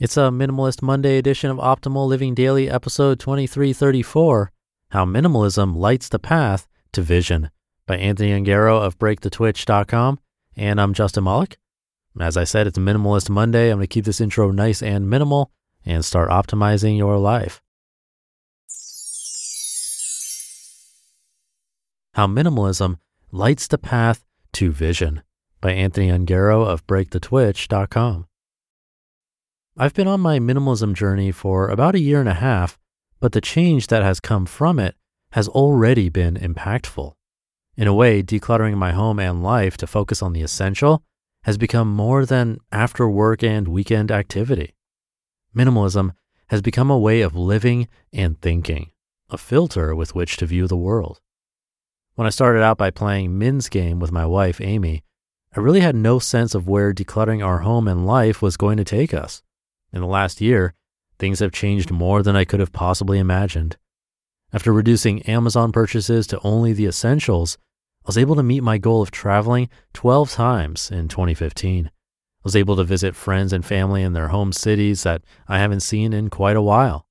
It's a Minimalist Monday edition of Optimal Living Daily, episode 2334 How Minimalism Lights the Path to Vision by Anthony Ungaro of BreakTheTwitch.com. And I'm Justin Malik. As I said, it's Minimalist Monday. I'm going to keep this intro nice and minimal and start optimizing your life. How Minimalism Lights the Path to Vision by Anthony Ungaro of BreakTheTwitch.com. I've been on my minimalism journey for about a year and a half, but the change that has come from it has already been impactful. In a way, decluttering my home and life to focus on the essential has become more than after work and weekend activity. Minimalism has become a way of living and thinking, a filter with which to view the world. When I started out by playing Min's game with my wife, Amy, I really had no sense of where decluttering our home and life was going to take us. In the last year, things have changed more than I could have possibly imagined. After reducing Amazon purchases to only the essentials, I was able to meet my goal of traveling 12 times in 2015. I was able to visit friends and family in their home cities that I haven't seen in quite a while.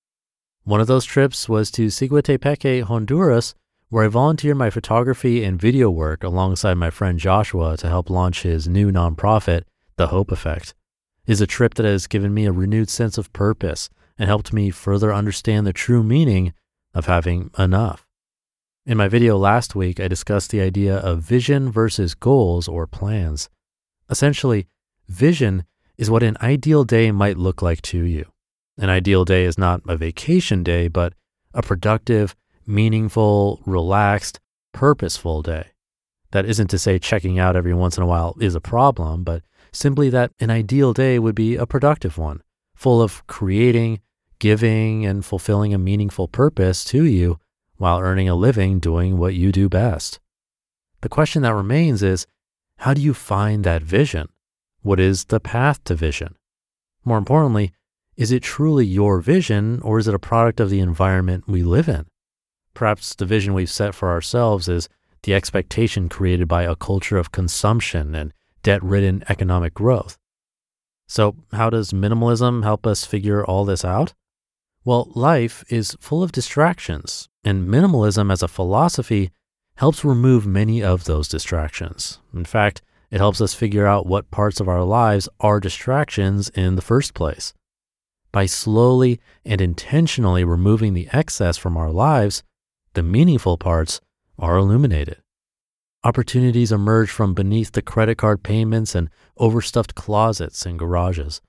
One of those trips was to Siguatepeque, Honduras, where I volunteered my photography and video work alongside my friend Joshua to help launch his new nonprofit, The Hope Effect is a trip that has given me a renewed sense of purpose and helped me further understand the true meaning of having enough. In my video last week, I discussed the idea of vision versus goals or plans. Essentially, vision is what an ideal day might look like to you. An ideal day is not a vacation day, but a productive, meaningful, relaxed, purposeful day. That isn't to say checking out every once in a while is a problem, but simply that an ideal day would be a productive one, full of creating, giving, and fulfilling a meaningful purpose to you while earning a living doing what you do best. The question that remains is how do you find that vision? What is the path to vision? More importantly, is it truly your vision or is it a product of the environment we live in? Perhaps the vision we've set for ourselves is the expectation created by a culture of consumption and debt ridden economic growth. So, how does minimalism help us figure all this out? Well, life is full of distractions, and minimalism as a philosophy helps remove many of those distractions. In fact, it helps us figure out what parts of our lives are distractions in the first place. By slowly and intentionally removing the excess from our lives, the meaningful parts are illuminated. Opportunities emerge from beneath the credit card payments and overstuffed closets and garages.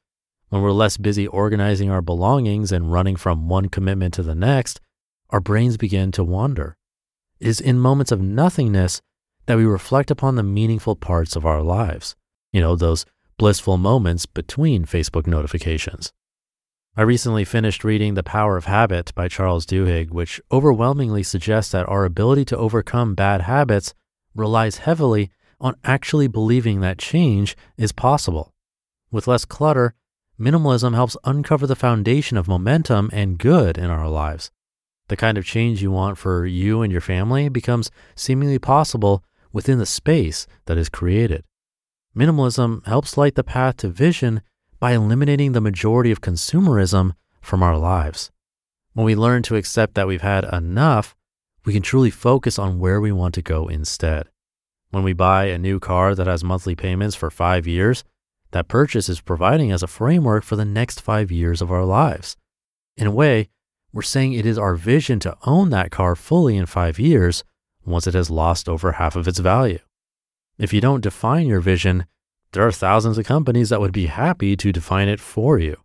When we're less busy organizing our belongings and running from one commitment to the next, our brains begin to wander. It is in moments of nothingness that we reflect upon the meaningful parts of our lives. You know, those blissful moments between Facebook notifications. I recently finished reading The Power of Habit by Charles Duhigg, which overwhelmingly suggests that our ability to overcome bad habits relies heavily on actually believing that change is possible. With less clutter, minimalism helps uncover the foundation of momentum and good in our lives. The kind of change you want for you and your family becomes seemingly possible within the space that is created. Minimalism helps light the path to vision by eliminating the majority of consumerism from our lives. When we learn to accept that we've had enough, we can truly focus on where we want to go instead. When we buy a new car that has monthly payments for five years, That purchase is providing us a framework for the next five years of our lives. In a way, we're saying it is our vision to own that car fully in five years once it has lost over half of its value. If you don't define your vision, there are thousands of companies that would be happy to define it for you.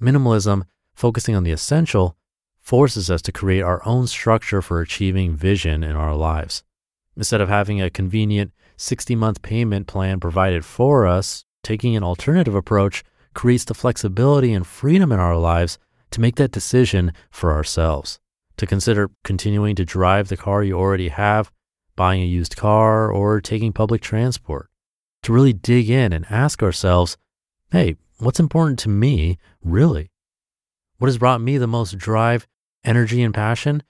Minimalism, focusing on the essential, forces us to create our own structure for achieving vision in our lives. Instead of having a convenient 60 month payment plan provided for us, taking an alternative approach creates the flexibility and freedom in our lives to make that decision for ourselves, to consider continuing to drive the car you already have, buying a used car, or taking public transport, to really dig in and ask ourselves, hey, what's important to me, really? What has brought me the most drive, energy, and passion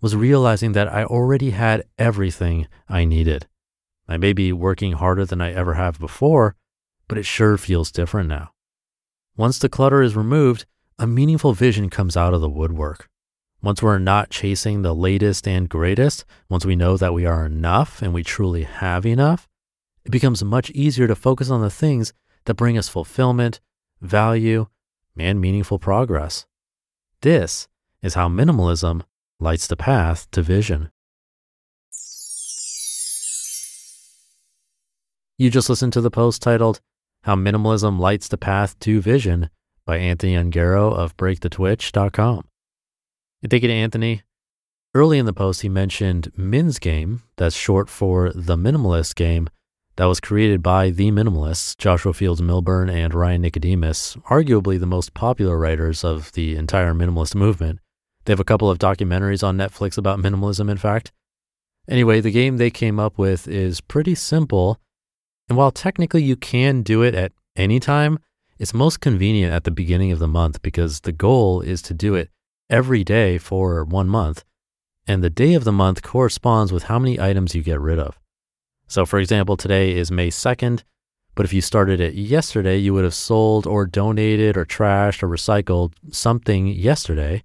was realizing that I already had everything I needed. I may be working harder than I ever have before, but it sure feels different now. Once the clutter is removed, a meaningful vision comes out of the woodwork. Once we're not chasing the latest and greatest, once we know that we are enough and we truly have enough, it becomes much easier to focus on the things that bring us fulfillment, value, and meaningful progress. This is how minimalism lights the path to vision. You just listened to the post titled, How Minimalism Lights the Path to Vision by Anthony Ungaro of BreakTheTwitch.com. And thank you to Anthony. Early in the post, he mentioned Min's Game, that's short for The Minimalist Game, that was created by the minimalists, Joshua Fields Millburn and Ryan Nicodemus, arguably the most popular writers of the entire minimalist movement. They have a couple of documentaries on Netflix about minimalism, in fact. Anyway, the game they came up with is pretty simple. And while technically you can do it at any time, it's most convenient at the beginning of the month because the goal is to do it every day for one month. And the day of the month corresponds with how many items you get rid of. So, for example, today is May 2nd, but if you started it yesterday, you would have sold or donated or trashed or recycled something yesterday.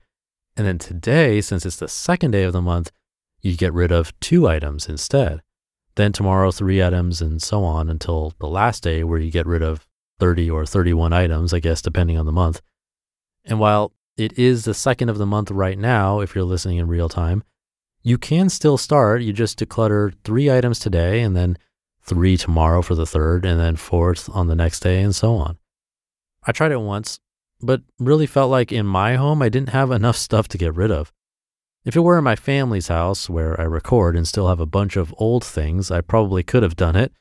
And then today, since it's the second day of the month, you get rid of two items instead. Then tomorrow, three items, and so on until the last day where you get rid of 30 or 31 items, I guess, depending on the month. And while it is the second of the month right now, if you're listening in real time, you can still start. You just declutter three items today and then three tomorrow for the third and then fourth on the next day and so on. I tried it once, but really felt like in my home, I didn't have enough stuff to get rid of. If it were in my family's house where I record and still have a bunch of old things, I probably could have done it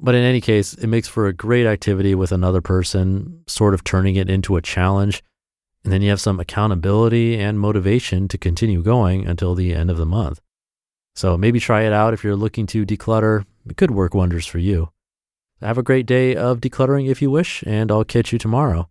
but in any case, it makes for a great activity with another person, sort of turning it into a challenge. And then you have some accountability and motivation to continue going until the end of the month. So maybe try it out if you're looking to declutter. It could work wonders for you. Have a great day of decluttering if you wish, and I'll catch you tomorrow